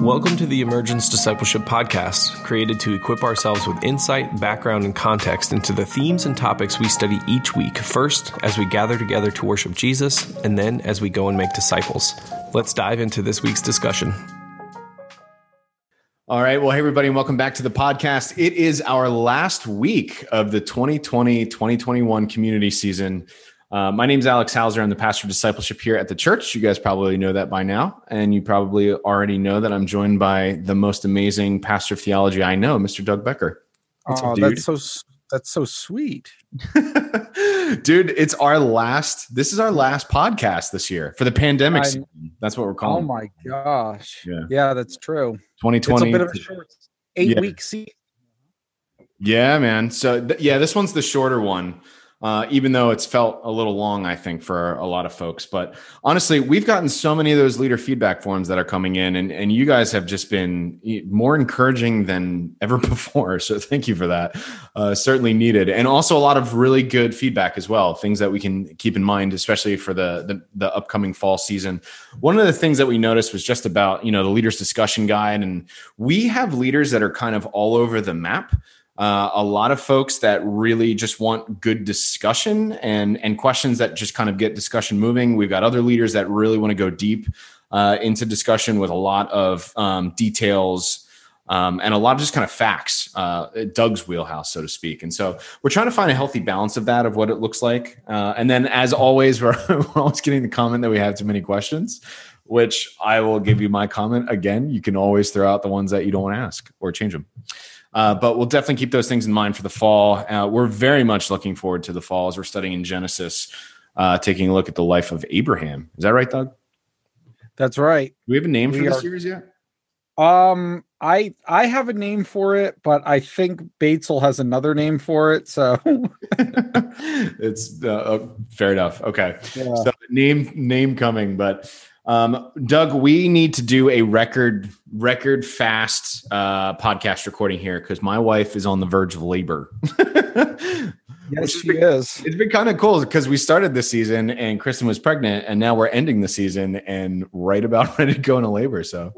Welcome to the Emergence Discipleship Podcast, created to equip ourselves with insight, background, and context into the themes and topics we study each week, first as we gather together to worship Jesus, and then as we go and make disciples. Let's dive into this week's discussion. All right. Well, hey, everybody, and welcome back to the podcast. It is our last week of the 2020 2021 community season. Uh, my name is Alex Hauser. I'm the pastor of discipleship here at the church. You guys probably know that by now. And you probably already know that I'm joined by the most amazing pastor of theology I know, Mr. Doug Becker. What's oh, up, that's so that's so sweet. dude, it's our last this is our last podcast this year for the pandemic That's what we're calling. Oh my gosh. Yeah. Yeah, that's true. 2020. It's a bit of a short 8 yeah. week season. Yeah, man. So th- yeah, this one's the shorter one uh, even though it's felt a little long, I think, for a lot of folks. But honestly, we've gotten so many of those leader feedback forms that are coming in, and, and you guys have just been more encouraging than ever before. So thank you for that. Uh, certainly needed. And also a lot of really good feedback as well, things that we can keep in mind, especially for the, the, the upcoming fall season. One of the things that we noticed was just about, you know, the leaders discussion guide. And we have leaders that are kind of all over the map. Uh, a lot of folks that really just want good discussion and and questions that just kind of get discussion moving. We've got other leaders that really want to go deep uh, into discussion with a lot of um, details. Um, and a lot of just kind of facts, uh, Doug's wheelhouse, so to speak. And so we're trying to find a healthy balance of that, of what it looks like. Uh, and then, as always, we're, we're always getting the comment that we have too many questions, which I will give you my comment again. You can always throw out the ones that you don't want to ask or change them. Uh, but we'll definitely keep those things in mind for the fall. Uh, we're very much looking forward to the fall as we're studying in Genesis, uh, taking a look at the life of Abraham. Is that right, Doug? That's right. Do we have a name we for the series yet? Um, I I have a name for it, but I think Batesel has another name for it. So it's uh, uh, fair enough. Okay, yeah. so name name coming, but um, Doug, we need to do a record record fast uh, podcast recording here because my wife is on the verge of labor. yes, she been, is. It's been kind of cool because we started this season and Kristen was pregnant, and now we're ending the season and right about ready to go into labor. So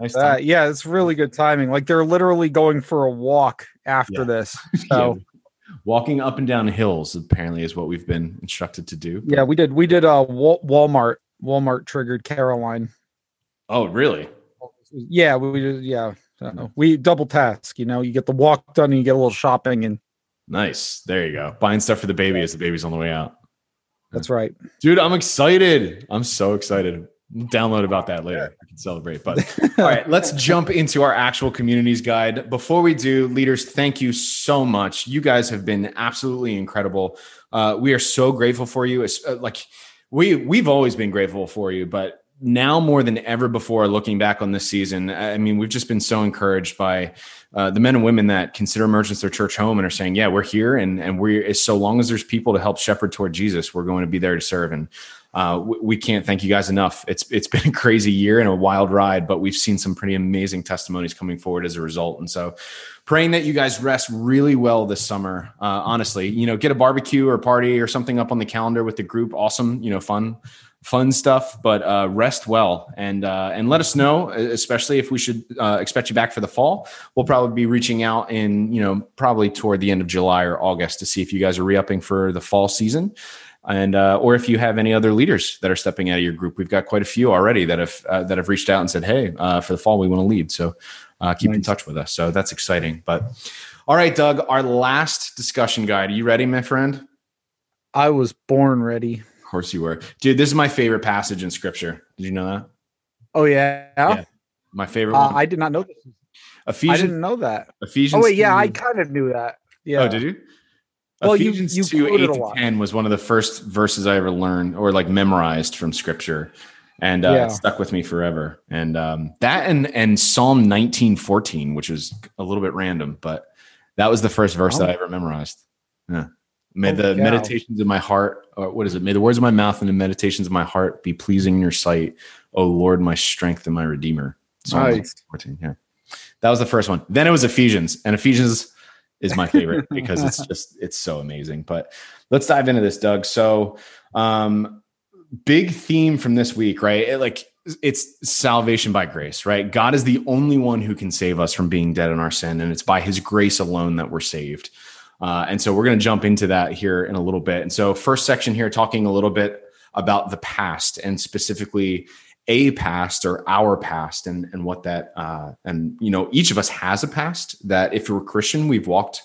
nice. Yeah, it's really good timing. Like they're literally going for a walk after yeah. this. So. yeah walking up and down hills apparently is what we've been instructed to do. Yeah, we did. We did a uh, Walmart Walmart triggered Caroline. Oh, really? Yeah, we just yeah. we double task. You know, you get the walk done and you get a little shopping and. Nice. There you go. Buying stuff for the baby as the baby's on the way out. That's right, dude. I'm excited. I'm so excited. Download about that later. I can celebrate. But all right, let's jump into our actual communities guide. Before we do, leaders, thank you so much. You guys have been absolutely incredible. Uh, we are so grateful for you. It's, uh, like we we've always been grateful for you, but now more than ever before, looking back on this season, I mean, we've just been so encouraged by uh, the men and women that consider Emergence their church home and are saying, "Yeah, we're here, and and we're so long as there's people to help shepherd toward Jesus, we're going to be there to serve." And uh, we, we, can't thank you guys enough. It's it's been a crazy year and a wild ride, but we've seen some pretty amazing testimonies coming forward as a result. And so, praying that you guys rest really well this summer. Uh, honestly, you know, get a barbecue or party or something up on the calendar with the group. Awesome, you know, fun, fun stuff. But uh, rest well and uh, and let us know, especially if we should uh, expect you back for the fall. We'll probably be reaching out in you know probably toward the end of July or August to see if you guys are re-upping for the fall season and uh, or if you have any other leaders that are stepping out of your group, we've got quite a few already that have uh, that have reached out and said, "Hey, uh, for the fall, we want to lead." So uh, keep nice. in touch with us. So that's exciting. But all right, Doug, our last discussion guide. Are you ready, my friend? I was born ready. Of course you were, dude. This is my favorite passage in Scripture. Did you know that? Oh yeah, yeah. my favorite. Uh, I did not know this. Ephesians. I didn't know that. Ephesians. Oh wait, yeah, I kind of knew that. Yeah. Oh, did you? Well, Ephesians you, you 2, 8 to 10 was one of the first verses I ever learned or like memorized from scripture. And uh, yeah. it stuck with me forever. And um, that and and Psalm 19, 14, which was a little bit random, but that was the first verse oh. that I ever memorized. Yeah. May oh, the meditations of my heart, or what is it? May the words of my mouth and the meditations of my heart be pleasing in your sight, O Lord, my strength and my redeemer. Psalm nice. 14. Yeah. That was the first one. Then it was Ephesians. And Ephesians is my favorite because it's just it's so amazing. But let's dive into this, Doug. So, um, big theme from this week, right? It, like it's salvation by grace, right? God is the only one who can save us from being dead in our sin, and it's by His grace alone that we're saved. Uh, and so we're going to jump into that here in a little bit. And so, first section here, talking a little bit about the past and specifically a past or our past and and what that uh, and you know each of us has a past that if you're a Christian we've walked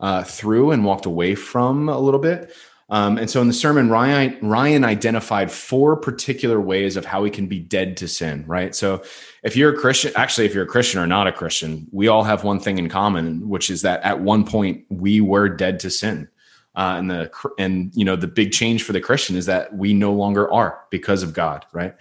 uh, through and walked away from a little bit. Um, and so in the sermon, Ryan Ryan identified four particular ways of how we can be dead to sin. Right. So if you're a Christian, actually, if you're a Christian or not a Christian, we all have one thing in common, which is that at one point we were dead to sin. Uh, and the and you know the big change for the Christian is that we no longer are because of God, right?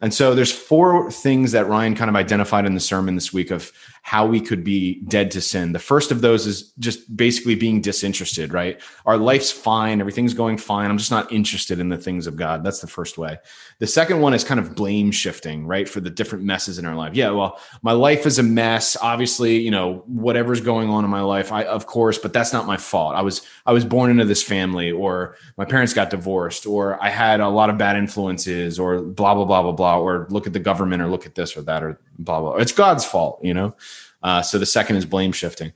And so there's four things that Ryan kind of identified in the sermon this week of how we could be dead to sin. The first of those is just basically being disinterested, right? Our life's fine, everything's going fine. I'm just not interested in the things of God. That's the first way. The second one is kind of blame shifting, right? For the different messes in our life. Yeah, well, my life is a mess. Obviously, you know, whatever's going on in my life, I of course, but that's not my fault. I was I was born into this family or my parents got divorced or I had a lot of bad influences or blah blah blah blah blah or look at the government or look at this or that or blah blah. It's God's fault, you know. Uh, so the second is blame shifting.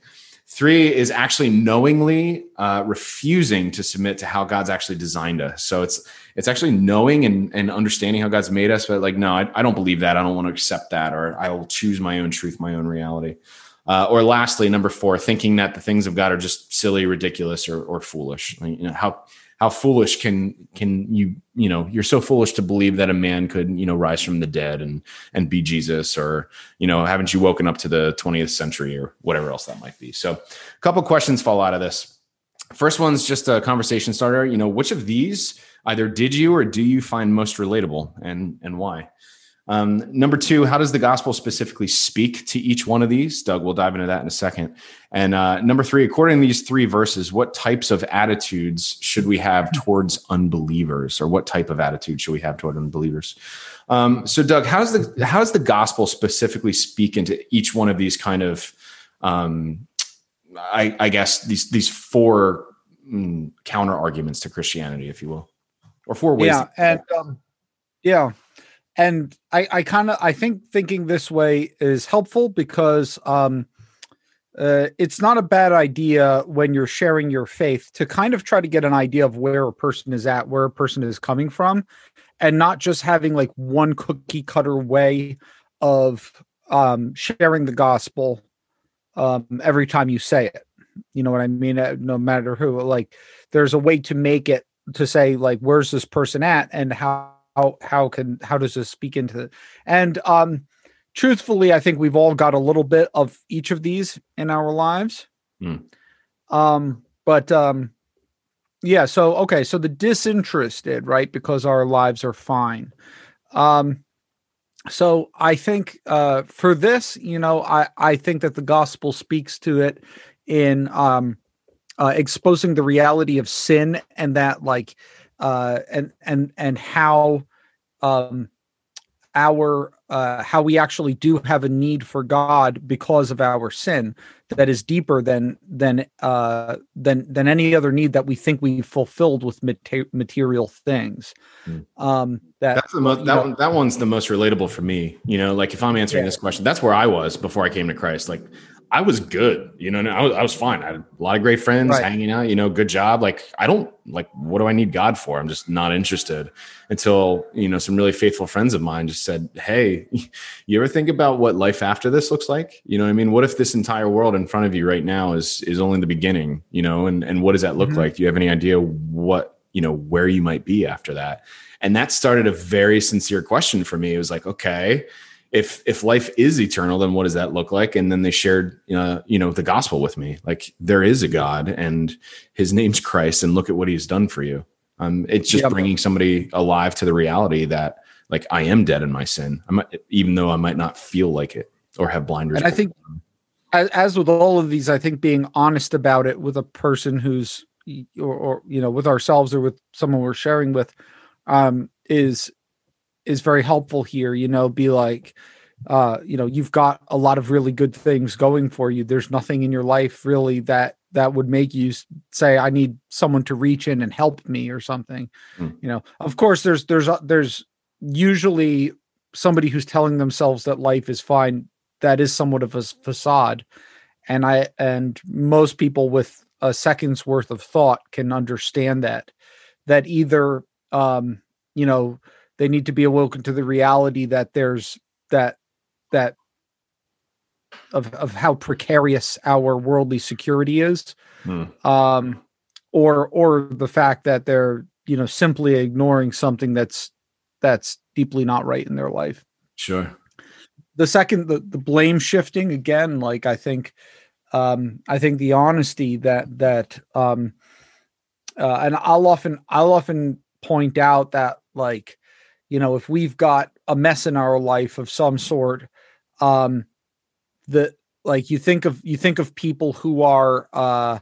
Three is actually knowingly uh, refusing to submit to how God's actually designed us. So it's it's actually knowing and, and understanding how God's made us, but like, no, I, I don't believe that. I don't want to accept that, or I will choose my own truth, my own reality. Uh, or lastly, number four, thinking that the things of God are just silly, ridiculous, or, or foolish. I mean, you know, how how foolish can can you you know you're so foolish to believe that a man could you know rise from the dead and and be jesus or you know haven't you woken up to the 20th century or whatever else that might be? So a couple questions fall out of this. First one's just a conversation starter. You know which of these either did you or do you find most relatable and and why um, number two, how does the gospel specifically speak to each one of these? Doug, we'll dive into that in a second. And uh, number three, according to these three verses, what types of attitudes should we have towards unbelievers, or what type of attitude should we have toward unbelievers? Um, so, Doug, how does the how does the gospel specifically speak into each one of these kind of, um, I, I, guess these these four mm, counter arguments to Christianity, if you will, or four ways? Yeah, and um, yeah and I, I kind of I think thinking this way is helpful because um, uh, it's not a bad idea when you're sharing your faith to kind of try to get an idea of where a person is at, where a person is coming from, and not just having like one cookie cutter way of um, sharing the gospel um, every time you say it. You know what I mean? Uh, no matter who, like, there's a way to make it to say like, where's this person at, and how how how can how does this speak into it? And um, truthfully, I think we've all got a little bit of each of these in our lives. Mm. Um, but um, yeah. So okay. So the disinterested, right? Because our lives are fine. Um, so I think uh, for this, you know, I I think that the gospel speaks to it in um, uh, exposing the reality of sin and that like uh, and and and how um, our uh, how we actually do have a need for God because of our sin that is deeper than than uh, than than any other need that we think we fulfilled with material things. Mm. Um, that that's the most that one, that one's the most relatable for me. You know, like if I'm answering yeah. this question, that's where I was before I came to Christ. Like I was good, you know, I was, I was fine. I had a lot of great friends right. hanging out, you know, good job. Like, I don't like, what do I need God for? I'm just not interested until, you know, some really faithful friends of mine just said, Hey, you ever think about what life after this looks like? You know I mean? What if this entire world in front of you right now is, is only the beginning, you know, and, and what does that look mm-hmm. like? Do you have any idea what, you know, where you might be after that? And that started a very sincere question for me. It was like, okay, if if life is eternal then what does that look like? And then they shared uh, you know the gospel with me. Like there is a god and his name's christ and look at what he's done for you. Um it's just bringing somebody alive to the reality that like i am dead in my sin. I'm even though i might not feel like it or have blinders and i think as, as with all of these i think being honest about it with a person who's or, or you know with ourselves or with someone we're sharing with um is is very helpful here you know be like uh you know you've got a lot of really good things going for you. There's nothing in your life really that that would make you say i need someone to reach in and help me or something mm. you know? Of course there's there's uh, there's usually somebody who's telling themselves that life is fine. That is somewhat of a facade and i and most people with a second's worth of thought can understand that that either um you know they need to be awoken to the reality that there's that that of of how precarious our worldly security is hmm. um or or the fact that they're you know simply ignoring something that's that's deeply not right in their life sure the second the, the blame shifting again like i think um i think the honesty that that um uh, and i'll often i'll often point out that like you know if we've got a mess in our life of some sort um the like you think of you think of people who are uh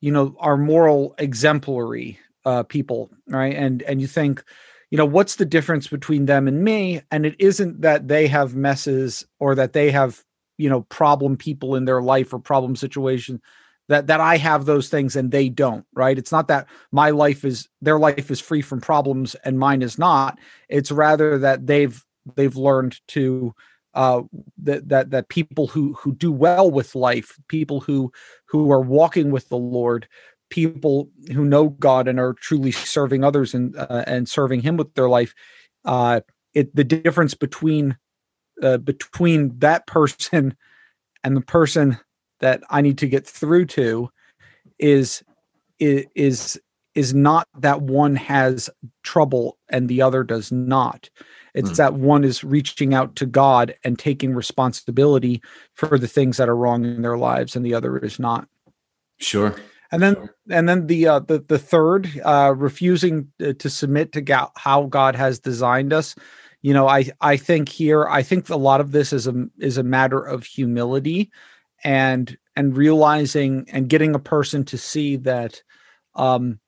you know are moral exemplary uh people right? And and you think you know what's the difference between them and me? And it isn't that they have messes or that they have you know problem people in their life or problem situation that that I have those things and they don't right? It's not that my life is their life is free from problems and mine is not. It's rather that they've they've learned to uh that that that people who who do well with life people who who are walking with the lord people who know God and are truly serving others and uh, and serving Him with their life, uh, it the difference between uh, between that person and the person that I need to get through to is is is not that one has trouble and the other does not. It's mm. that one is reaching out to God and taking responsibility for the things that are wrong in their lives, and the other is not. Sure and then and then the uh, the the third uh, refusing to submit to ga- how God has designed us. You know, I I think here I think a lot of this is a is a matter of humility and and realizing and getting a person to see that um,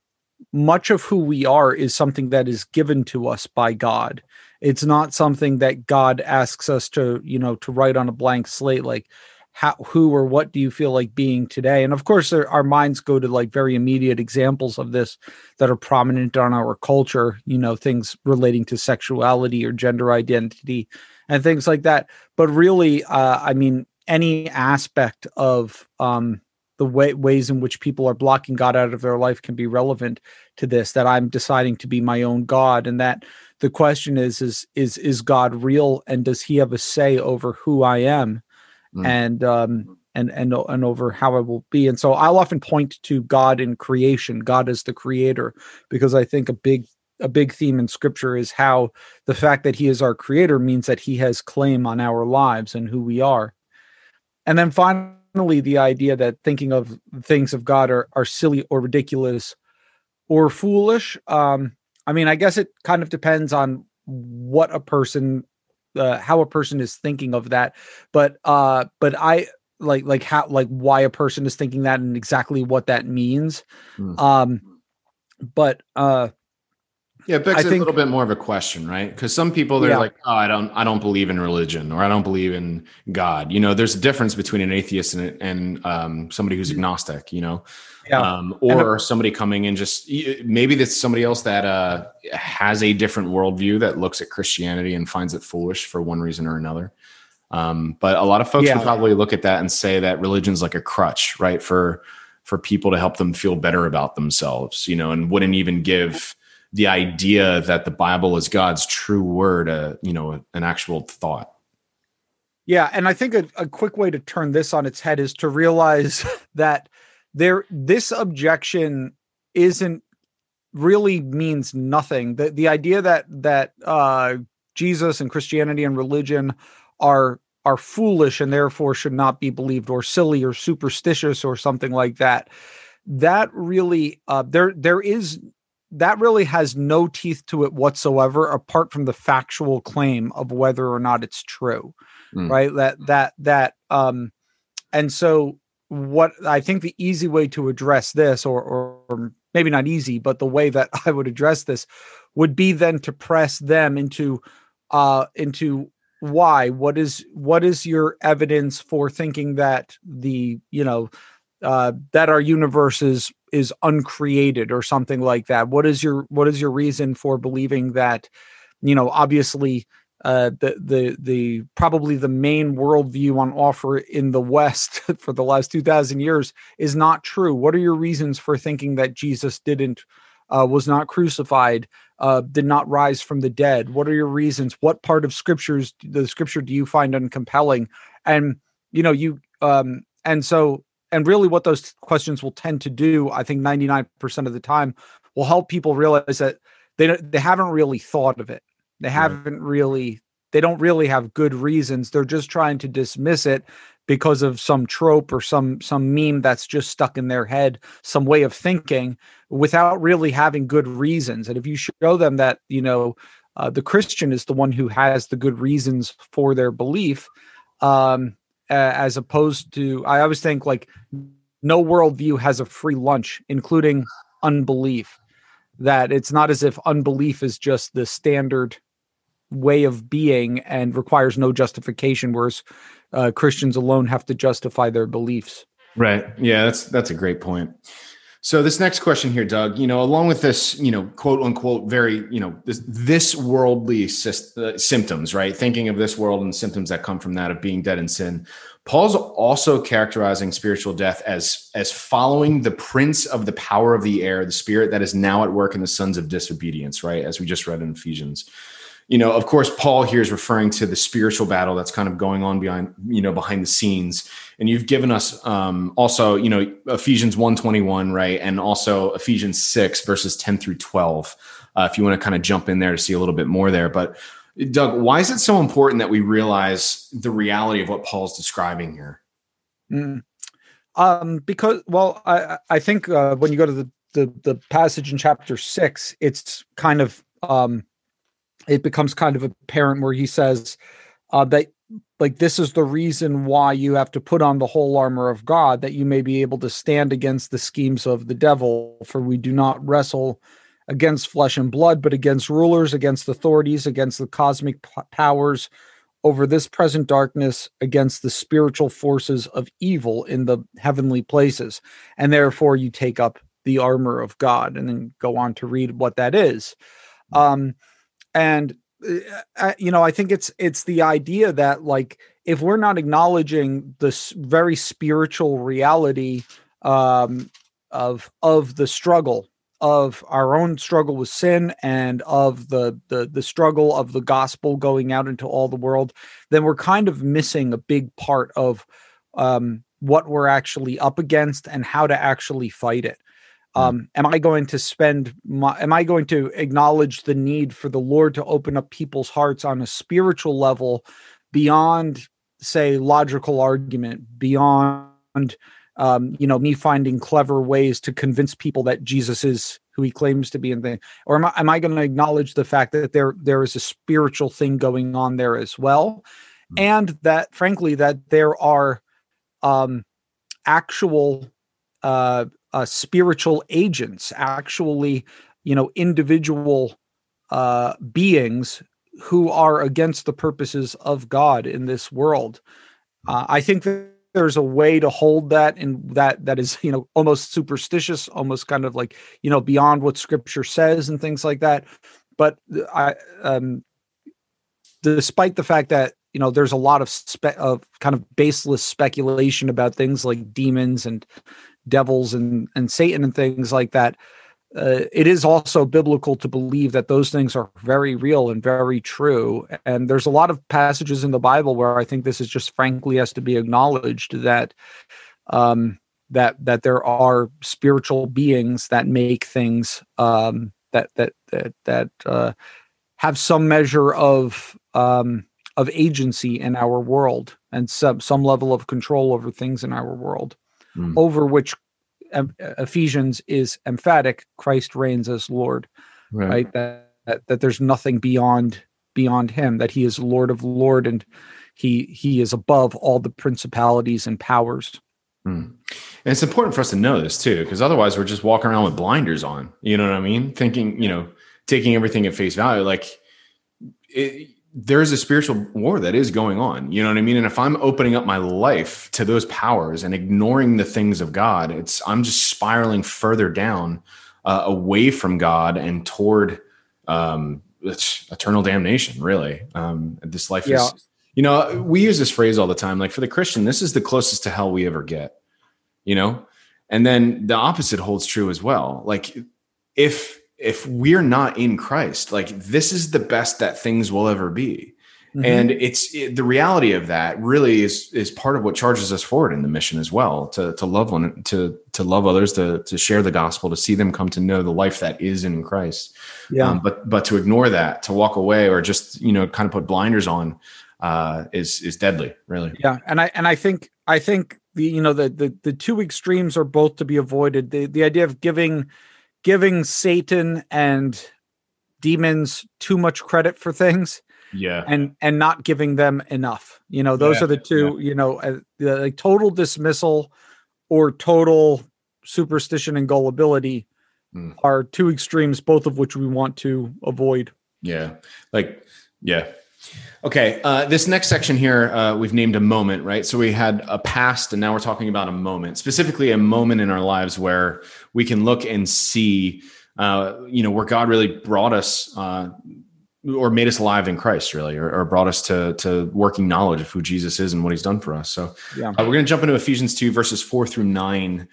much of who we are is something that is given to us by God. It's not something that God asks us to, you know, to write on a blank slate like how who or what do you feel like being today and of course there, our minds go to like very immediate examples of this that are prominent on our culture you know things relating to sexuality or gender identity and things like that but really uh, i mean any aspect of um, the way, ways in which people are blocking god out of their life can be relevant to this that i'm deciding to be my own god and that the question is is is is god real and does he have a say over who i am mm. and um, and and and over how I will be. And so I'll often point to God in creation, God as the creator, because I think a big a big theme in scripture is how the fact that he is our creator means that he has claim on our lives and who we are. And then finally the idea that thinking of things of God are are silly or ridiculous or foolish. Um, I mean, I guess it kind of depends on what a person uh, how a person is thinking of that but uh but i like like how like why a person is thinking that and exactly what that means mm. um but uh yeah, it begs a little bit more of a question, right? Because some people they're yeah. like, "Oh, I don't, I don't believe in religion, or I don't believe in God." You know, there's a difference between an atheist and, and um, somebody who's agnostic. You know, yeah. um, or somebody coming in just maybe that's somebody else that uh, has a different worldview that looks at Christianity and finds it foolish for one reason or another. Um, but a lot of folks yeah. would probably look at that and say that religion's like a crutch, right? For for people to help them feel better about themselves, you know, and wouldn't even give the idea that the Bible is God's true word, a you know, an actual thought. Yeah, and I think a, a quick way to turn this on its head is to realize that there this objection isn't really means nothing. The the idea that that uh, Jesus and Christianity and religion are are foolish and therefore should not be believed or silly or superstitious or something like that that really uh, there there is that really has no teeth to it whatsoever apart from the factual claim of whether or not it's true mm. right that that that um and so what i think the easy way to address this or, or or maybe not easy but the way that i would address this would be then to press them into uh into why what is what is your evidence for thinking that the you know uh that our universe is is uncreated or something like that what is your what is your reason for believing that you know obviously uh, the the the probably the main worldview on offer in the West for the last two thousand years is not true. What are your reasons for thinking that Jesus didn't uh, was not crucified, uh, did not rise from the dead? What are your reasons? What part of scriptures the scripture do you find uncompelling? And you know you um, and so and really what those questions will tend to do, I think ninety nine percent of the time, will help people realize that they they haven't really thought of it they haven't really they don't really have good reasons. They're just trying to dismiss it because of some trope or some some meme that's just stuck in their head, some way of thinking without really having good reasons. And if you show them that, you know, uh, the Christian is the one who has the good reasons for their belief, um, as opposed to, I always think like no worldview has a free lunch, including unbelief. That it's not as if unbelief is just the standard way of being and requires no justification, whereas uh, Christians alone have to justify their beliefs. Right. Yeah, that's that's a great point. So this next question here, Doug, you know, along with this, you know, quote unquote, very, you know, this, this worldly uh, symptoms, right? Thinking of this world and symptoms that come from that of being dead in sin. Paul's also characterizing spiritual death as as following the prince of the power of the air, the spirit that is now at work in the sons of disobedience, right? As we just read in Ephesians you know, of course, Paul here is referring to the spiritual battle that's kind of going on behind, you know, behind the scenes. And you've given us um, also, you know, Ephesians 121, right? And also Ephesians 6, verses 10 through 12. Uh, if you want to kind of jump in there to see a little bit more there. But Doug, why is it so important that we realize the reality of what Paul's describing here? Mm. Um, because, well, I, I think uh, when you go to the, the, the passage in chapter six, it's kind of um, it becomes kind of apparent where he says uh, that like this is the reason why you have to put on the whole armor of God that you may be able to stand against the schemes of the devil. For we do not wrestle against flesh and blood but against rulers against authorities against the cosmic p- powers over this present darkness against the spiritual forces of evil in the heavenly places. And therefore you take up the armor of God. And then go on to read what that is. Um and uh, uh, you know i think it's it's the idea that like if we're not acknowledging this very spiritual reality um of of the struggle of our own struggle with sin and of the the the struggle of the gospel going out into all the world then we're kind of missing a big part of um what we're actually up against and how to actually fight it. Um, am i going to spend my am i going to acknowledge the need for the lord to open up people's hearts on a spiritual level beyond say logical argument beyond um, you know me finding clever ways to convince people that jesus is who he claims to be and thing? Or am i, am I going to acknowledge the fact that there there is a spiritual thing going on there as well? Mm-hmm. and that frankly that there are um actual uh uh, spiritual agents, actually, you know, individual uh, beings who are against the purposes of God in this world. Uh, I think there's a way to hold that and that that is you know almost superstitious almost kind of like you know beyond what scripture says and things like that but i um despite the fact that you know there's a lot of spe- of kind of baseless speculation about things like demons and devils and and Satan and things like that. Uh, it is also biblical to believe that those things are very real and very true. And there's a lot of passages in the Bible where I think this is just frankly has to be acknowledged that um, that that there are spiritual beings that make things um, that that that that uh, have some measure of um, of agency in our world and some some level of control over things in our world mm. over which Ephesians is emphatic. Christ reigns as Lord, right? right? That, that, that there's nothing beyond beyond Him. That He is Lord of Lord, and He He is above all the principalities and powers. Mm. And it's important for us to know this too, because otherwise we're just walking around with blinders on. You know what I mean? Thinking, you know, taking everything at face value. Like it, there's a spiritual war that is going on. You know what I mean? And if I'm opening up my life to those powers and ignoring the things of God, it's I'm just spiraling further down uh, away from God and toward um, eternal damnation, really. Um, this life yeah. is, you know, we use this phrase all the time. Like for the Christian, this is the closest to hell we ever get, you know? And then the opposite holds true as well. Like if, if we're not in Christ, like this is the best that things will ever be. Mm-hmm. And it's it, the reality of that really is is part of what charges us forward in the mission as well to to love one to to love others to to share the gospel to see them come to know the life that is in Christ. Yeah. Um, but but to ignore that, to walk away, or just you know kind of put blinders on, uh, is is deadly. Really. Yeah, and I and I think I think the you know the the the two extremes are both to be avoided. The the idea of giving giving Satan and demons too much credit for things yeah. and and not giving them enough. You know those yeah, are the two yeah. you know uh, the, like total dismissal or total superstition and gullibility mm. are two extremes both of which we want to avoid. Yeah. Like yeah. Okay uh, this next section here uh, we've named a moment right? So we had a past and now we're talking about a moment specifically a moment in our lives where we can look and see uh, you know where god really brought us uh, or made us alive in Christ, really, or, or, brought us to to working knowledge of who Jesus is and what He's done for us. So, yeah, uh, we're going to jump into Ephesians two verses four through nine.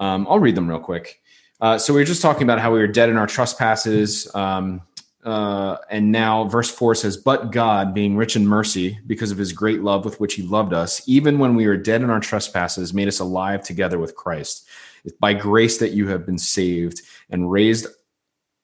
Um, I'll read them real quick. Uh, so we were just talking about how we were dead in our trespasses, um, uh, and now verse four says, "But God, being rich in mercy, because of His great love with which He loved us, even when we were dead in our trespasses, made us alive together with Christ. It's by grace that you have been saved, and raised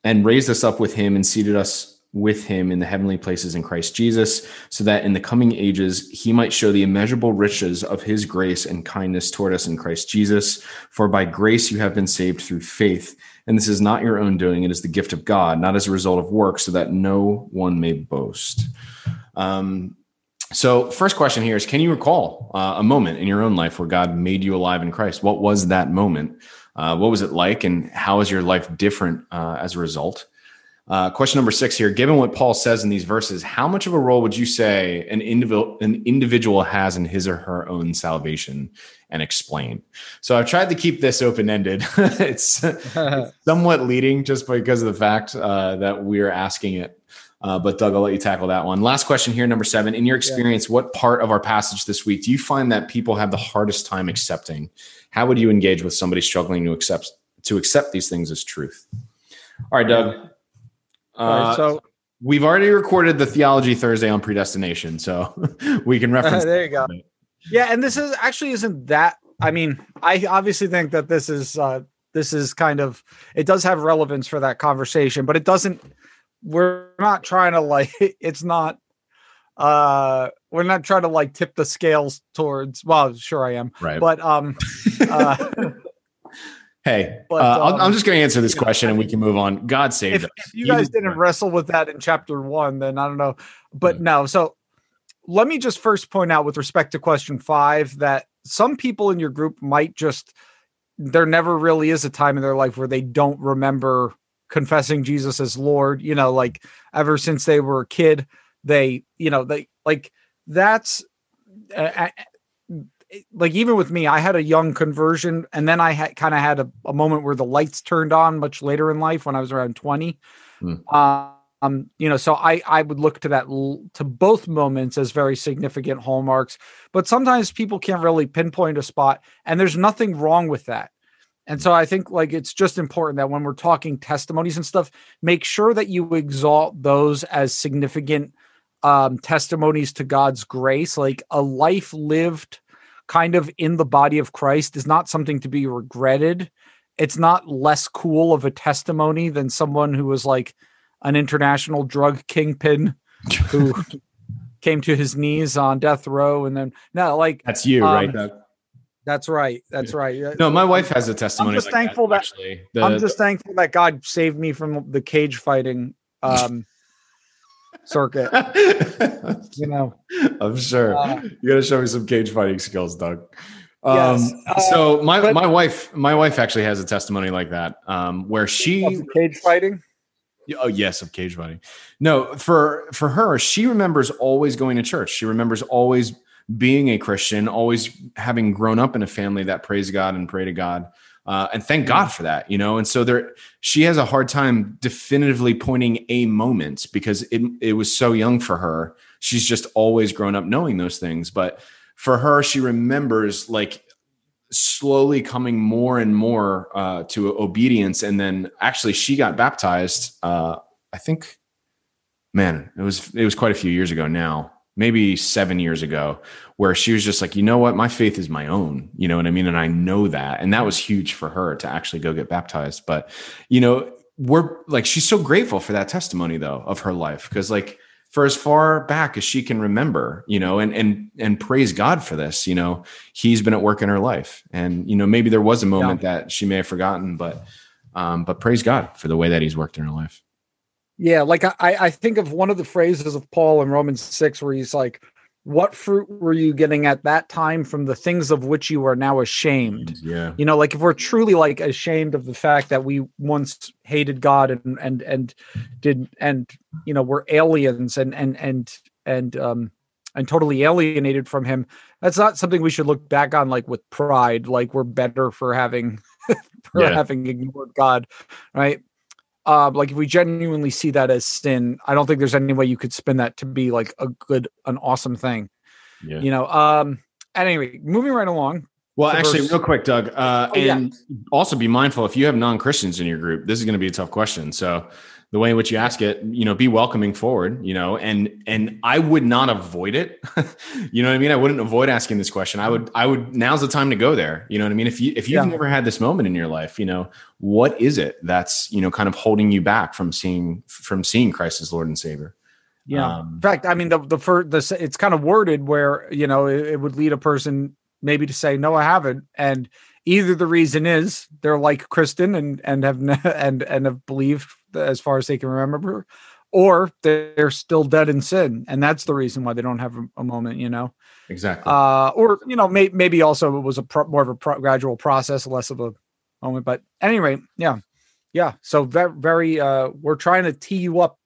and raised us up with Him, and seated us." With him in the heavenly places in Christ Jesus, so that in the coming ages he might show the immeasurable riches of his grace and kindness toward us in Christ Jesus. For by grace you have been saved through faith. And this is not your own doing, it is the gift of God, not as a result of work, so that no one may boast. Um, so, first question here is Can you recall uh, a moment in your own life where God made you alive in Christ? What was that moment? Uh, what was it like, and how is your life different uh, as a result? Uh, question number six here. Given what Paul says in these verses, how much of a role would you say an individual an individual has in his or her own salvation? And explain. So I've tried to keep this open ended. it's, it's, somewhat leading just because of the fact uh, that we're asking it. Uh, but Doug, I'll let you tackle that one. Last question here, number seven. In your experience, yeah. what part of our passage this week do you find that people have the hardest time accepting? How would you engage with somebody struggling to accept to accept these things as truth? All right, Doug. Uh, so we've already recorded the theology Thursday on predestination, so we can reference. there you go. Yeah, and this is actually isn't that. I mean, I obviously think that this is uh, this is kind of it does have relevance for that conversation, but it doesn't. We're not trying to like. It's not. Uh, we're not trying to like tip the scales towards. Well, sure I am. Right. But um, uh, Hey, but, uh, um, I'm just going to answer this question and we can move on. God save if, us. If you guys didn't wrestle with that in chapter one, then I don't know. But no, so let me just first point out with respect to question five that some people in your group might just, there never really is a time in their life where they don't remember confessing Jesus as Lord. You know, like ever since they were a kid, they, you know, they like that's. Uh, like even with me, I had a young conversion, and then I had kind of had a, a, moment where the lights turned on much later in life when I was around twenty. Mm. Um, you know, so I I would look to that to both moments as very significant hallmarks. But sometimes people can't really pinpoint a spot, and there's nothing wrong with that. And so I think like it's just important that when we're talking testimonies and stuff, make sure that you exalt those as significant um, testimonies to God's grace, like a life lived kind of in the body of Christ is not something to be regretted. It's not less cool of a testimony than someone who was like an international drug kingpin who came to his knees on death row and then no like that's you um, right Doug? that's right that's right no my wife has a testimony i'm just like thankful that, that the, i'm just the, thankful that god saved me from the cage fighting um circuit. you know, I'm sure uh, you got to show me some cage fighting skills, Doug. Um, yes. Uh, so my but, my wife my wife actually has a testimony like that, um, where she cage fighting. Oh yes, of cage fighting. No, for for her, she remembers always going to church. She remembers always being a Christian, always having grown up in a family that prays God and pray to God. Uh, and thank God for that, you know. And so there, she has a hard time definitively pointing a moment because it it was so young for her. She's just always grown up knowing those things. But for her, she remembers like slowly coming more and more uh, to obedience, and then actually she got baptized. Uh, I think, man, it was it was quite a few years ago now maybe seven years ago where she was just like, you know what, my faith is my own, you know what I mean? And I know that. And that was huge for her to actually go get baptized. But, you know, we're like, she's so grateful for that testimony though of her life. Cause like for as far back as she can remember, you know, and, and, and praise God for this, you know, he's been at work in her life. And, you know, maybe there was a moment yeah. that she may have forgotten, but, um, but praise God for the way that he's worked in her life. Yeah, like I, I think of one of the phrases of Paul in Romans 6 where he's like, What fruit were you getting at that time from the things of which you are now ashamed? Yeah. You know, like if we're truly like ashamed of the fact that we once hated God and and and did and you know we're aliens and and and and um and totally alienated from him, that's not something we should look back on like with pride, like we're better for having for yeah. having ignored God, right? Uh, like if we genuinely see that as sin, I don't think there's any way you could spin that to be like a good, an awesome thing. Yeah. You know, um, at any moving right along. Well, actually, verse. real quick, Doug, uh, oh, and yeah. also be mindful if you have non Christians in your group, this is going to be a tough question. So, the way in which you ask it, you know, be welcoming forward, you know, and and I would not avoid it. you know what I mean? I wouldn't avoid asking this question. I would I would now's the time to go there. You know what I mean? If you if you've yeah. never had this moment in your life, you know, what is it that's, you know, kind of holding you back from seeing from seeing Christ as Lord and Savior? Yeah. Um, in fact, I mean the the first the it's kind of worded where, you know, it, it would lead a person maybe to say no I haven't and either the reason is they're like Kristen and and have and and have believed as far as they can remember, or they're still dead in sin, and that's the reason why they don't have a, moment. You know, exactly. Uh, or you know, may, maybe also it was a pro, more of a pro, gradual process, less of a moment. But anyway, yeah, yeah. So very, very. Uh, we're trying to tee you up.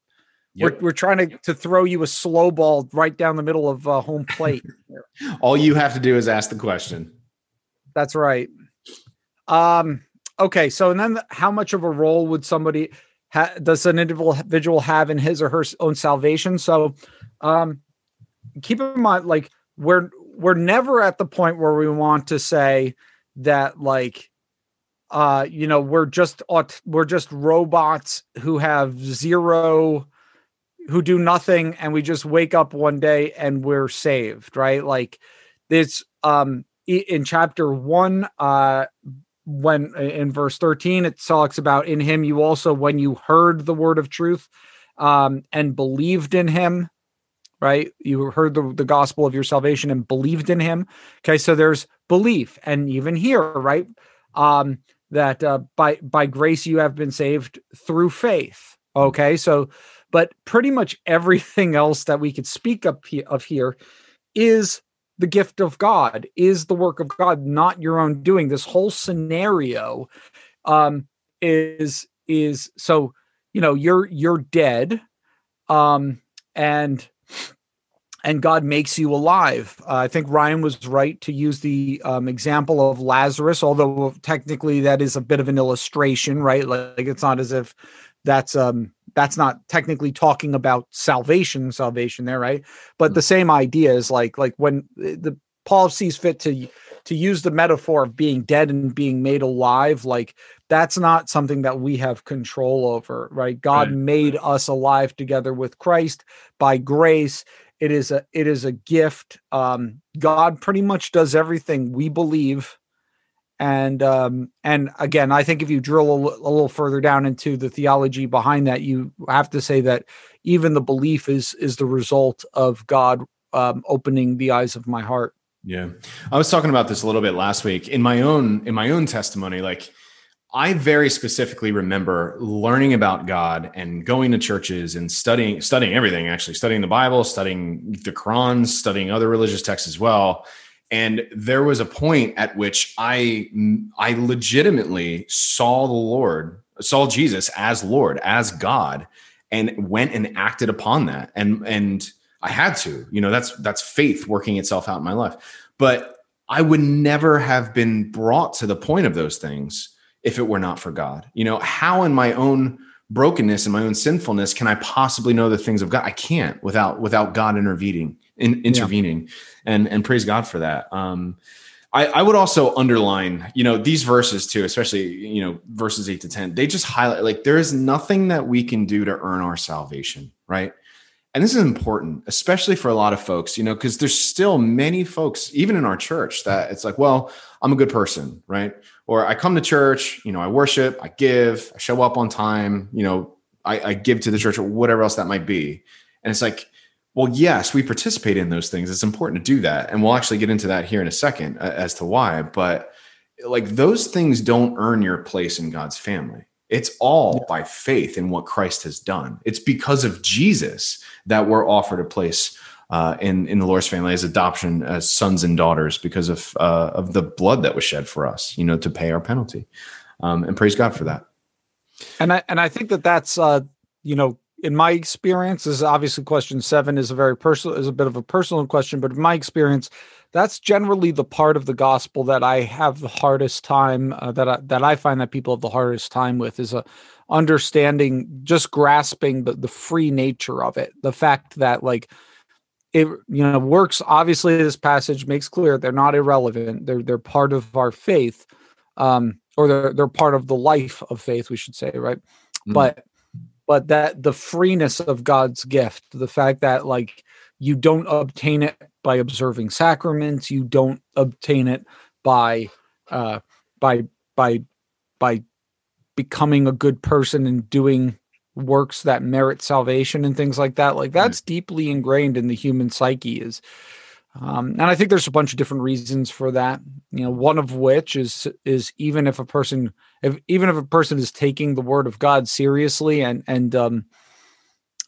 Yep. We're, we're trying to, to throw you a slow ball right down the middle of uh, home plate. All you have to do is ask the question. That's right. Um, okay, so and then how much of a role would somebody ha- does an individual have in his or her own salvation? So, um, keep in mind, like we're we're never at the point where we want to say that like uh you know we're just we're just robots who have zero who do nothing and we just wake up one day and we're saved right like it's um in chapter 1 uh when in verse 13 it talks about in him you also when you heard the word of truth um, and believed in him right? You heard the, the gospel of your salvation and believed in him. Okay so there's belief and even here right? Um, that uh, by by grace you have been saved through faith. Okay so but pretty much everything else that we could speak of, of here is the gift of God, is the work of God, not your own doing. This whole scenario um, is is so you know you're you're dead, um, and and God makes you alive. Uh, I think Ryan was right to use the um, example of Lazarus, although technically that is a bit of an illustration, right? Like, like it's not as if that's um that's not technically talking about salvation salvation there right? But the same idea is like like when the paul sees fit to to use the metaphor of being dead and being made alive like that's not something that we have control over right? God right. made us alive together with christ. By grace it is a it is a gift. Um god pretty much does everything we believe and um, and again, I think if you drill a, l- a little further down into the theology behind that, you have to say that even the belief is is the result of God um, opening the eyes of my heart. Yeah, I was talking about this a little bit last week in my own in my own testimony. Like, I very specifically remember learning about God and going to churches and studying studying everything. Actually, studying the Bible, studying the Quran, studying other religious texts as well and there was a point at which i i legitimately saw the lord saw jesus as lord as god and went and acted upon that and and i had to you know that's that's faith working itself out in my life but i would never have been brought to the point of those things if it were not for God? You know, how in my own brokenness and my own sinfulness can I possibly know the things of God? I can't without without God intervening in, intervening yeah. and and praise God for that. Um I, I would also underline, you know, these verses too, especially, you know, verses eight to 10, they just highlight like there is nothing that we can do to earn our salvation, right? And this is important, especially for a lot of folks, you know, because there's still many folks, even in our church, that it's like, well, I'm a good person, right? Or I come to church, you know, I worship, I give, I show up on time, you know, I, I give to the church or whatever else that might be. And it's like, well, yes, we participate in those things. It's important to do that. And we'll actually get into that here in a second uh, as to why. But like those things don't earn your place in God's family. It's all by faith in what Christ has done. It's because of Jesus that we're offered a place uh, in in the Lord's family as adoption as sons and daughters because of uh, of the blood that was shed for us, you know, to pay our penalty. Um, and praise God for that. And I and I think that that's uh, you know in my experience this is obviously question seven is a very personal is a bit of a personal question but in my experience that's generally the part of the gospel that i have the hardest time uh, that I, that i find that people have the hardest time with is a uh, understanding just grasping the, the free nature of it. The fact that like it you know works obviously this passage makes clear they're not irrelevant. They're they're part of our faith um or they're they're part of the life of faith we should say right? Mm. but but that the freeness of God's gift, the fact that like you don't obtain it by observing sacraments, you don't obtain it by uh by by by becoming a good person and doing works that merit salvation and things like that like that's deeply ingrained in the human psyche is um, and I think there's a bunch of different reasons for that. You know, one of which is is even if a person, if even if a person is taking the word of God seriously and and um,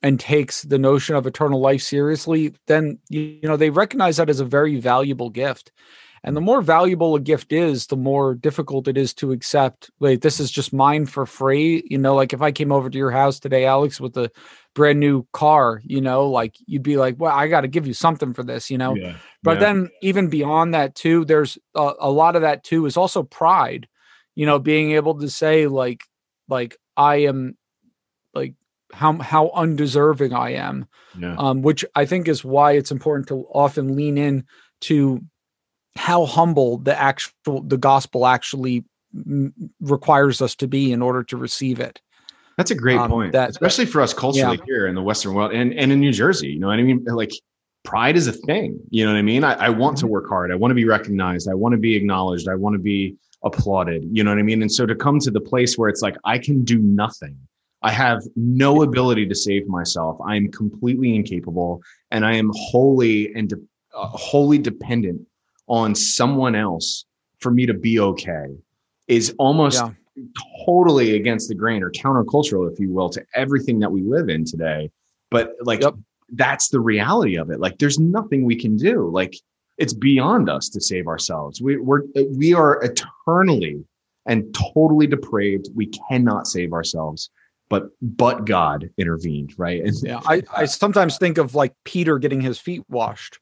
and takes the notion of eternal life seriously, then you, you know they recognize that as a very valuable gift. And the more valuable a gift is, the more difficult it is to accept. Wait, this is just mine for free. You know, like if I came over to your house today, Alex, with a brand new car, you know, like you'd be like, well, I got to give you something for this, you know. Yeah, but yeah. then even beyond that too, there's a, a, lot of that too is also pride, you know, being able to say like, like I am, like how how undeserving I am, yeah. um, which I think is why it's important to often lean in to how humble the actual the gospel actually m- requires us to be in order to receive it. That's a great um, point, that, especially for us culturally yeah. here in the Western world and, and in New Jersey. You know what I mean? Like pride is a thing. You know what I mean? I, I want to mm-hmm. work hard. I want to be recognized. I want to be acknowledged. I want to be applauded. You know what I mean? And so to come to the place where it's like, I can do nothing. I have no ability to save myself. I am completely incapable and I am wholly and de- uh, wholly dependent on someone else for me to be okay is almost yeah totally against the grain or countercultural, if you will, to everything that we live in today. But like, yep. that's the reality of it. Like, there's nothing we can do. Like, it's beyond us to save ourselves. We, we're we are eternally and totally depraved. We cannot save ourselves. But but God intervened, right? And yeah, I, I sometimes think of like Peter getting his feet washed,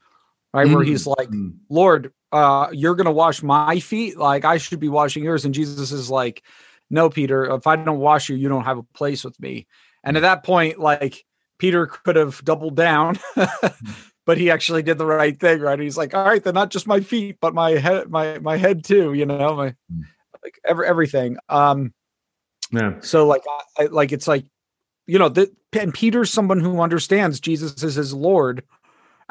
right? Mm-hmm. Where he's like, mm. Lord, uh, you're gonna wash my feet, like I should be washing yours. And Jesus is like, No, Peter, if I don't wash you, you don't have a place with me. And at that point, like Peter could have doubled down, but he actually did the right thing, right? He's like, All right, then not just my feet, but my head, my my head too, you know, my mm. like every everything. Um yeah. So like I, like it's like you know, the, and Peter's someone who understands Jesus is his Lord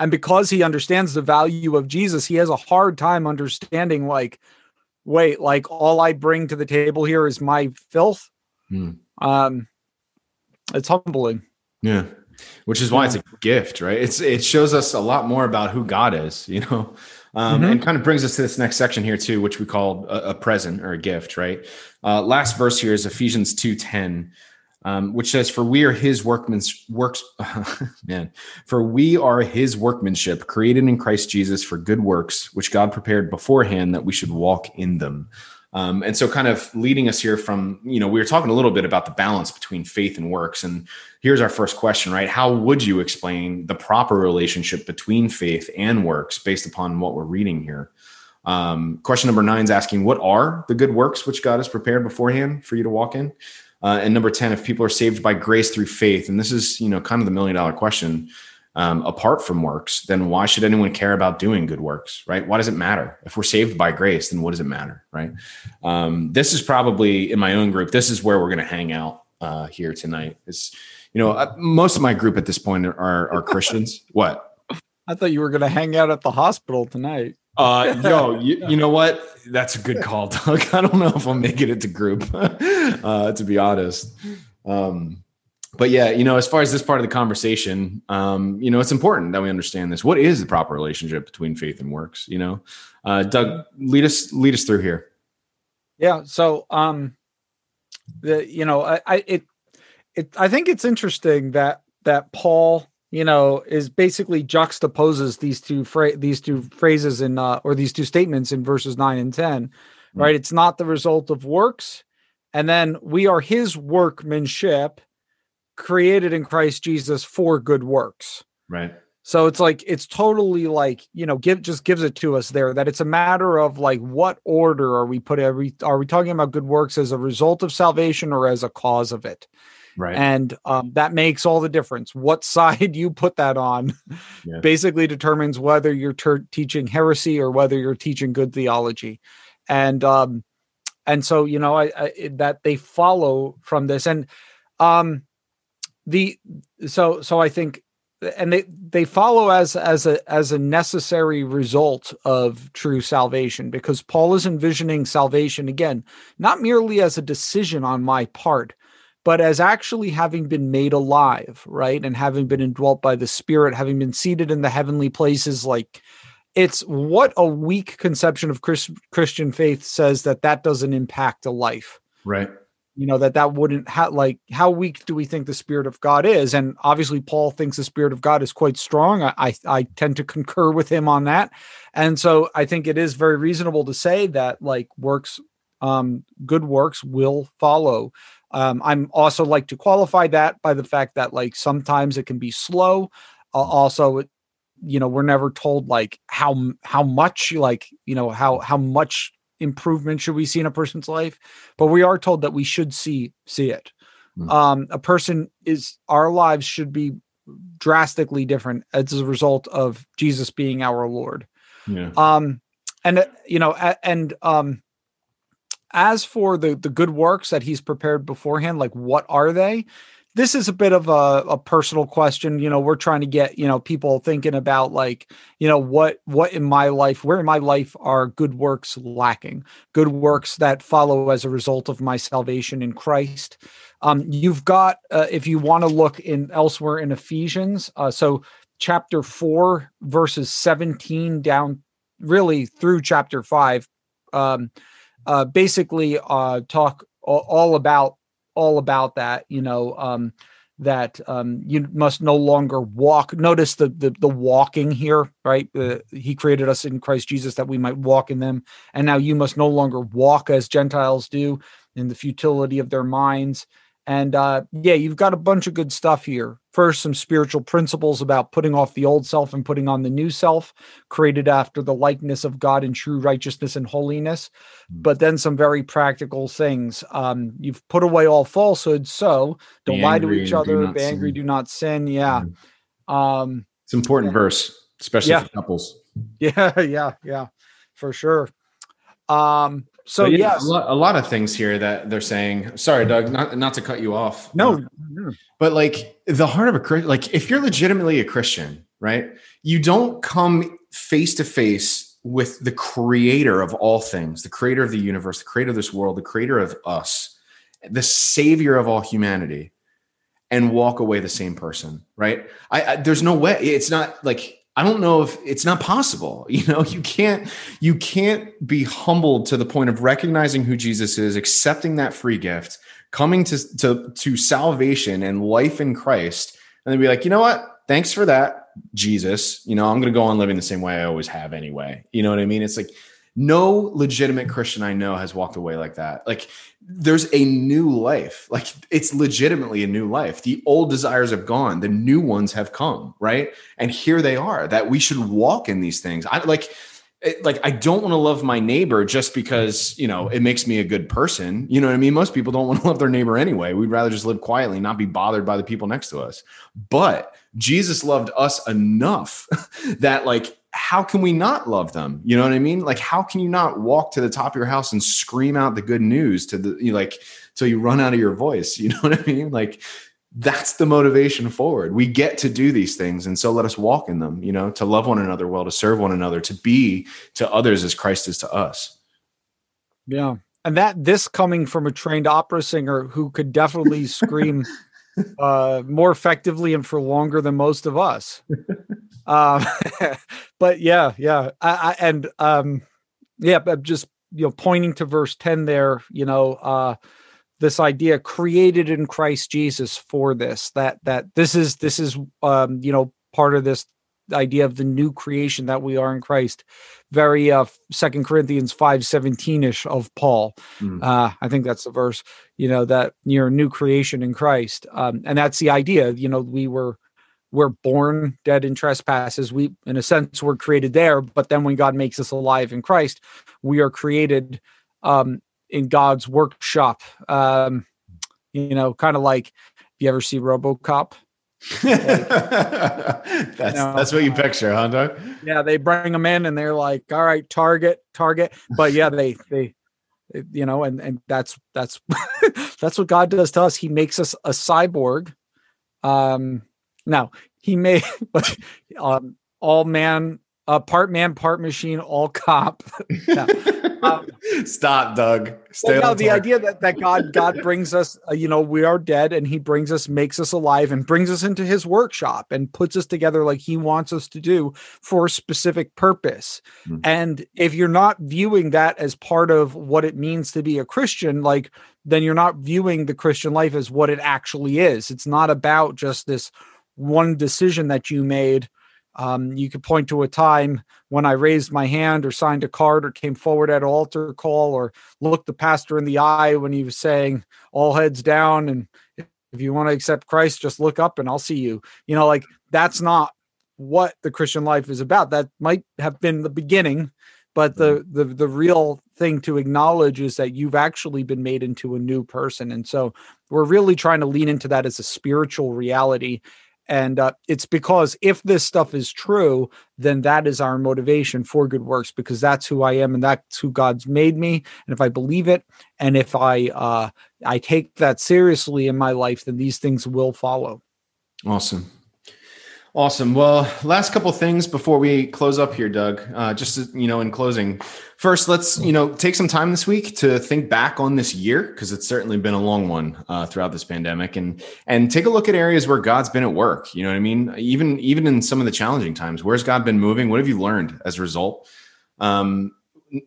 and because he understands the value of Jesus, he has a hard time understanding, like, wait, like all I bring to the table here is my filth. Hmm. Um, it's humbling. Yeah. Which is why it's a gift, right? It's it shows us a lot more about who God is, you know, um, mm-hmm. and kind of brings us to this next section here too, which we call a, a present or a gift, right? Uh, last verse here is Ephesians two ten um, which says, "For we are His workman's works, man. For we are His workmanship, created in Christ Jesus for good works, which God prepared beforehand that we should walk in them." Um, and so, kind of leading us here from, you know, we were talking a little bit about the balance between faith and works. And here's our first question, right? How would you explain the proper relationship between faith and works based upon what we're reading here? Um, question number nine is asking, what are the good works which God has prepared beforehand for you to walk in? Uh, and number 10, if people are saved by grace through faith, and this is, you know, kind of the million dollar question, um, apart from works, then why should anyone care about doing good works, right? Why does it matter? If we're saved by grace, then what does it matter, right? Um, this is probably in my own group, this is where we're going to hang out uh, here tonight. Is you know, uh, most of my group at this point are, are Christians. what? I thought you were going to hang out at the hospital tonight. Uh, yo, you, you, know what? That's a good call, Doug. I don't know if I'll make it into group, uh, to be honest. Um, but yeah, you know, as far as this part of the conversation, um, you know, it's important that we understand this. What is the proper relationship between faith and works? You know, uh, Doug, lead us lead us through here. Yeah. So, um, the you know, I, I it it I think it's interesting that that Paul you know, is basically juxtaposes these two fra- these two phrases in uh, or these two statements in verses nine and ten, mm-hmm. right? It's not the result of works, and then we are His workmanship, created in Christ Jesus for good works, right? So it's like it's totally like you know, give just gives it to us there that it's a matter of like what order are we putting? every are we talking about good works as a result of salvation or as a cause of it? Right. And um, that makes all the difference. What side you put that on yeah. basically determines whether you're ter- teaching heresy or whether you're teaching good theology. And um, and so you know I, I, that they follow from this and um the so so I think and they they follow as as a as a necessary result of true salvation because Paul is envisioning salvation again not merely as a decision on my part but as actually having been made alive, right? And having been indwelt by the Spirit, having been seated in the heavenly places, like it's what a weak conception of Chris, Christian faith says that that doesn't impact a life. Right. You know, that that wouldn't have like how weak do we think the Spirit of God is? And obviously, Paul thinks the Spirit of God is quite strong. I, I, I tend to concur with him on that. And so I think it is very reasonable to say that like works um, good works will follow um, I'm also like to qualify that by the fact that like sometimes it can be slow. Uh, also, you know, we're never told like how how much like you know how how much improvement should we see in a person's life, but we are told that we should see see it. Mm-hmm. Um, a person is our lives should be drastically different as a result of Jesus being our Lord. Yeah. Um, and uh, you know, and um, as for the the good works that he's prepared beforehand, like what are they? This is a bit of a, a personal question. You know, we're trying to get, you know, people thinking about like, you know, what what in my life, where in my life are good works lacking? Good works that follow as a result of my salvation in Christ. Um, you've got, uh, if you want to look in elsewhere in Ephesians, uh, so chapter four, verses 17 down really through chapter five. Um, uh, basically uh, talk all, about all about that. You know um, that um, you must no longer walk. Notice the the, the walking here, right? Uh, he created us in Christ Jesus that we might walk in them, and now you must no longer walk as Gentiles do in the futility of their minds. And uh, yeah, you've got a bunch of good stuff here. First, some spiritual principles about putting off the old self and putting on the new self, created after the likeness of God in true righteousness and holiness. Hmm. But then some very practical things. Um, you've put away all falsehood, so don't be lie to each other. Be angry, sin. do not sin. Yeah. Hmm. Um, it's important verse, especially yeah. for couples. Yeah, yeah, yeah, for sure. Um, so yeah, yes, a lot, a lot, of things here that they're saying. Sorry, Doug, not not to cut you off. No, um, but like the heart of a Christian, like if you're legitimately a Christian, right? You don't come face to face with the creator of all things, the creator of the universe, the creator of this world, the creator of us, the savior of all humanity, and walk away the same person, right? I, I there's no way. It's not like I don't know if it's not possible. You know, you can't you can't be humbled to the point of recognizing who Jesus is, accepting that free gift, coming to to to salvation and life in Christ, and then be like, you know what? Thanks for that, Jesus. You know, I'm going to go on living the same way I always have anyway. You know what I mean? It's like no legitimate Christian I know has walked away like that. Like there's a new life. Like it's legitimately a new life. The old desires have gone, the new ones have come, right? And here they are that we should walk in these things. I like it, like I don't want to love my neighbor just because you know it makes me a good person. You know what I mean? Most people don't want to love their neighbor anyway. We'd rather just live quietly, not be bothered by the people next to us. But Jesus loved us enough that like how can we not love them? You know what I mean? Like how can you not walk to the top of your house and scream out the good news to the you like till you run out of your voice? You know what I mean? Like that's the motivation forward. We get to do these things. And so let us walk in them, you know, to love one another well, to serve one another, to be to others as Christ is to us. Yeah. And that this coming from a trained opera singer who could definitely scream uh, more effectively and for longer than most of us. Um, but yeah, yeah. I, I, and um, yeah, but just, you know, pointing to verse 10 there, you know, uh, this idea created in Christ Jesus for this that that this is this is um you know part of this idea of the new creation that we are in Christ very uh second Corinthians 5 17ish of Paul mm. uh I think that's the verse you know that you're a new creation in Christ um and that's the idea you know we were we're born dead in trespasses we in a sense we're created there but then when God makes us alive in Christ we are created um in God's workshop. Um, you know, kind of like if you ever see RoboCop? that's that's what you picture, huh, Doug? Yeah, they bring them in and they're like, "All right, target, target." But yeah, they they you know, and and that's that's that's what God does to us. He makes us a cyborg. Um, now he may, but um, all man, uh, part man, part machine, all cop. um, Stop, Doug. Stay well, no, the idea that, that God God brings us, uh, you know, we are dead, and He brings us, makes us alive, and brings us into His workshop and puts us together like He wants us to do for a specific purpose. Mm-hmm. And if you're not viewing that as part of what it means to be a Christian, like then you're not viewing the Christian life as what it actually is. It's not about just this one decision that you made um, you could point to a time when I raised my hand or signed a card or came forward at an altar call or looked the pastor in the eye when he was saying all heads down and if you want to accept Christ, just look up and I'll see you. You know, like that's not what the Christian life is about. That might have been the beginning, but the mm-hmm. the the real thing to acknowledge is that you've actually been made into a new person. And so we're really trying to lean into that as a spiritual reality and uh, it's because if this stuff is true, then that is our motivation for good works because that's who I am and that's who God's made me. And if I believe it, and if I uh, I take that seriously in my life, then these things will follow. Awesome. Awesome. Well, last couple things before we close up here, Doug. Uh, just you know, in closing, first, let's you know take some time this week to think back on this year because it's certainly been a long one uh, throughout this pandemic, and and take a look at areas where God's been at work. You know what I mean? Even even in some of the challenging times, where's God been moving? What have you learned as a result? Um,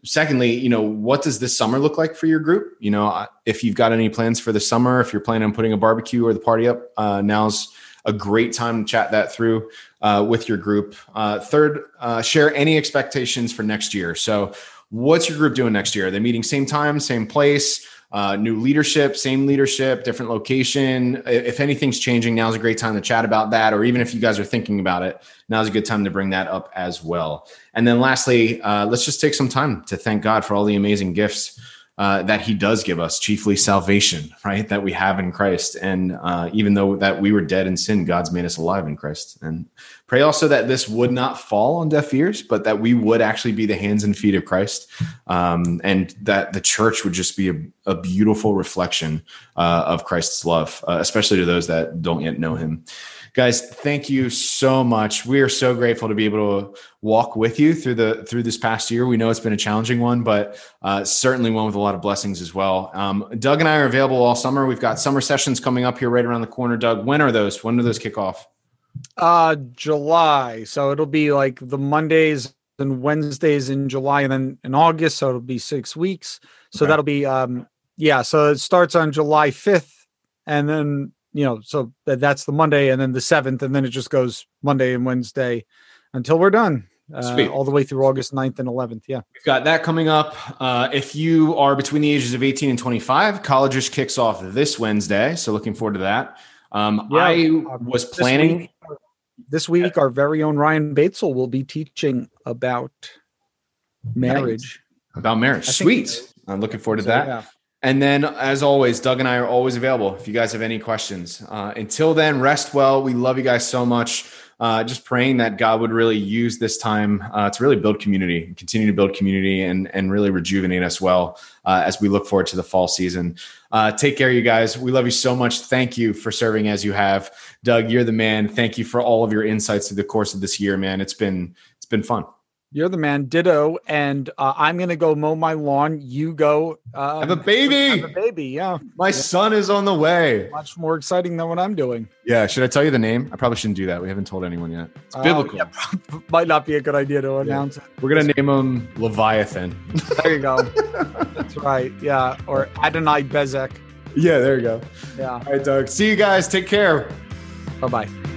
secondly, you know, what does this summer look like for your group? You know, if you've got any plans for the summer, if you're planning on putting a barbecue or the party up, uh, now's a great time to chat that through uh, with your group. Uh, third, uh, share any expectations for next year. So, what's your group doing next year? Are they meeting same time, same place? Uh, new leadership, same leadership, different location. If anything's changing, now's a great time to chat about that. Or even if you guys are thinking about it, now's a good time to bring that up as well. And then lastly, uh, let's just take some time to thank God for all the amazing gifts uh, that he does give us, chiefly salvation, right? That we have in Christ. And uh, even though that we were dead in sin, God's made us alive in Christ. And pray also that this would not fall on deaf ears, but that we would actually be the hands and feet of Christ. Um, and that the church would just be a, a beautiful reflection uh, of Christ's love, uh, especially to those that don't yet know him guys thank you so much. We are so grateful to be able to walk with you through the through this past year. We know it's been a challenging one but uh, certainly one with a lot of blessings as well. Um, doug and i are available all summer. We've got summer sessions coming up here right around the corner. Doug when are those? When do those kick off? Uh july. So it'll be like the mondays and wednesdays in july and then in august. So it'll be six weeks. So okay. that'll be um yeah. So it starts on july 5th and then you know, so that, that's the Monday and then the seventh, and then it just goes Monday and Wednesday until we're done. Uh, all the way through August 9th and 11th. Yeah. We've got that coming up. Uh, if you are between the ages of 18 and 25, Collegers kicks off this Wednesday. So looking forward to that. Um, yeah, I um, was planning. This week, this week, our very own Ryan Batesel will be teaching about Marriage. About marriage. Sweet. I'm looking forward to So, that. yeah. And then, as always, Doug and I are always available if you guys have any questions. Uh, until then, rest well. We love you guys so much. Uh, just praying that God would really use this time uh, to really build community, continue to build community, and and really rejuvenate us well uh, as we look forward to the fall season. Uh, take care, you guys. We love you so much. Thank you for serving as you have, Doug. You're the man. Thank you for all of your insights through the course of this year, man. It's been it's been fun. You're the man. Ditto. And uh, I'm gonna go mow my lawn. You go um, Have a baby. Have a baby. Yeah. My son is on the way. Much more exciting than what I'm doing. Yeah, should I tell you the name? I probably shouldn't do that. We haven't told anyone yet. It's Oh, biblical. yeah, might not be a good idea to announce it. We're gonna name him Leviathan. There you go. That's right. Yeah. Or Adoni-Bezek. yeah, there you go. Yeah. All right, Doug. See you guys. Take care. Bye bye.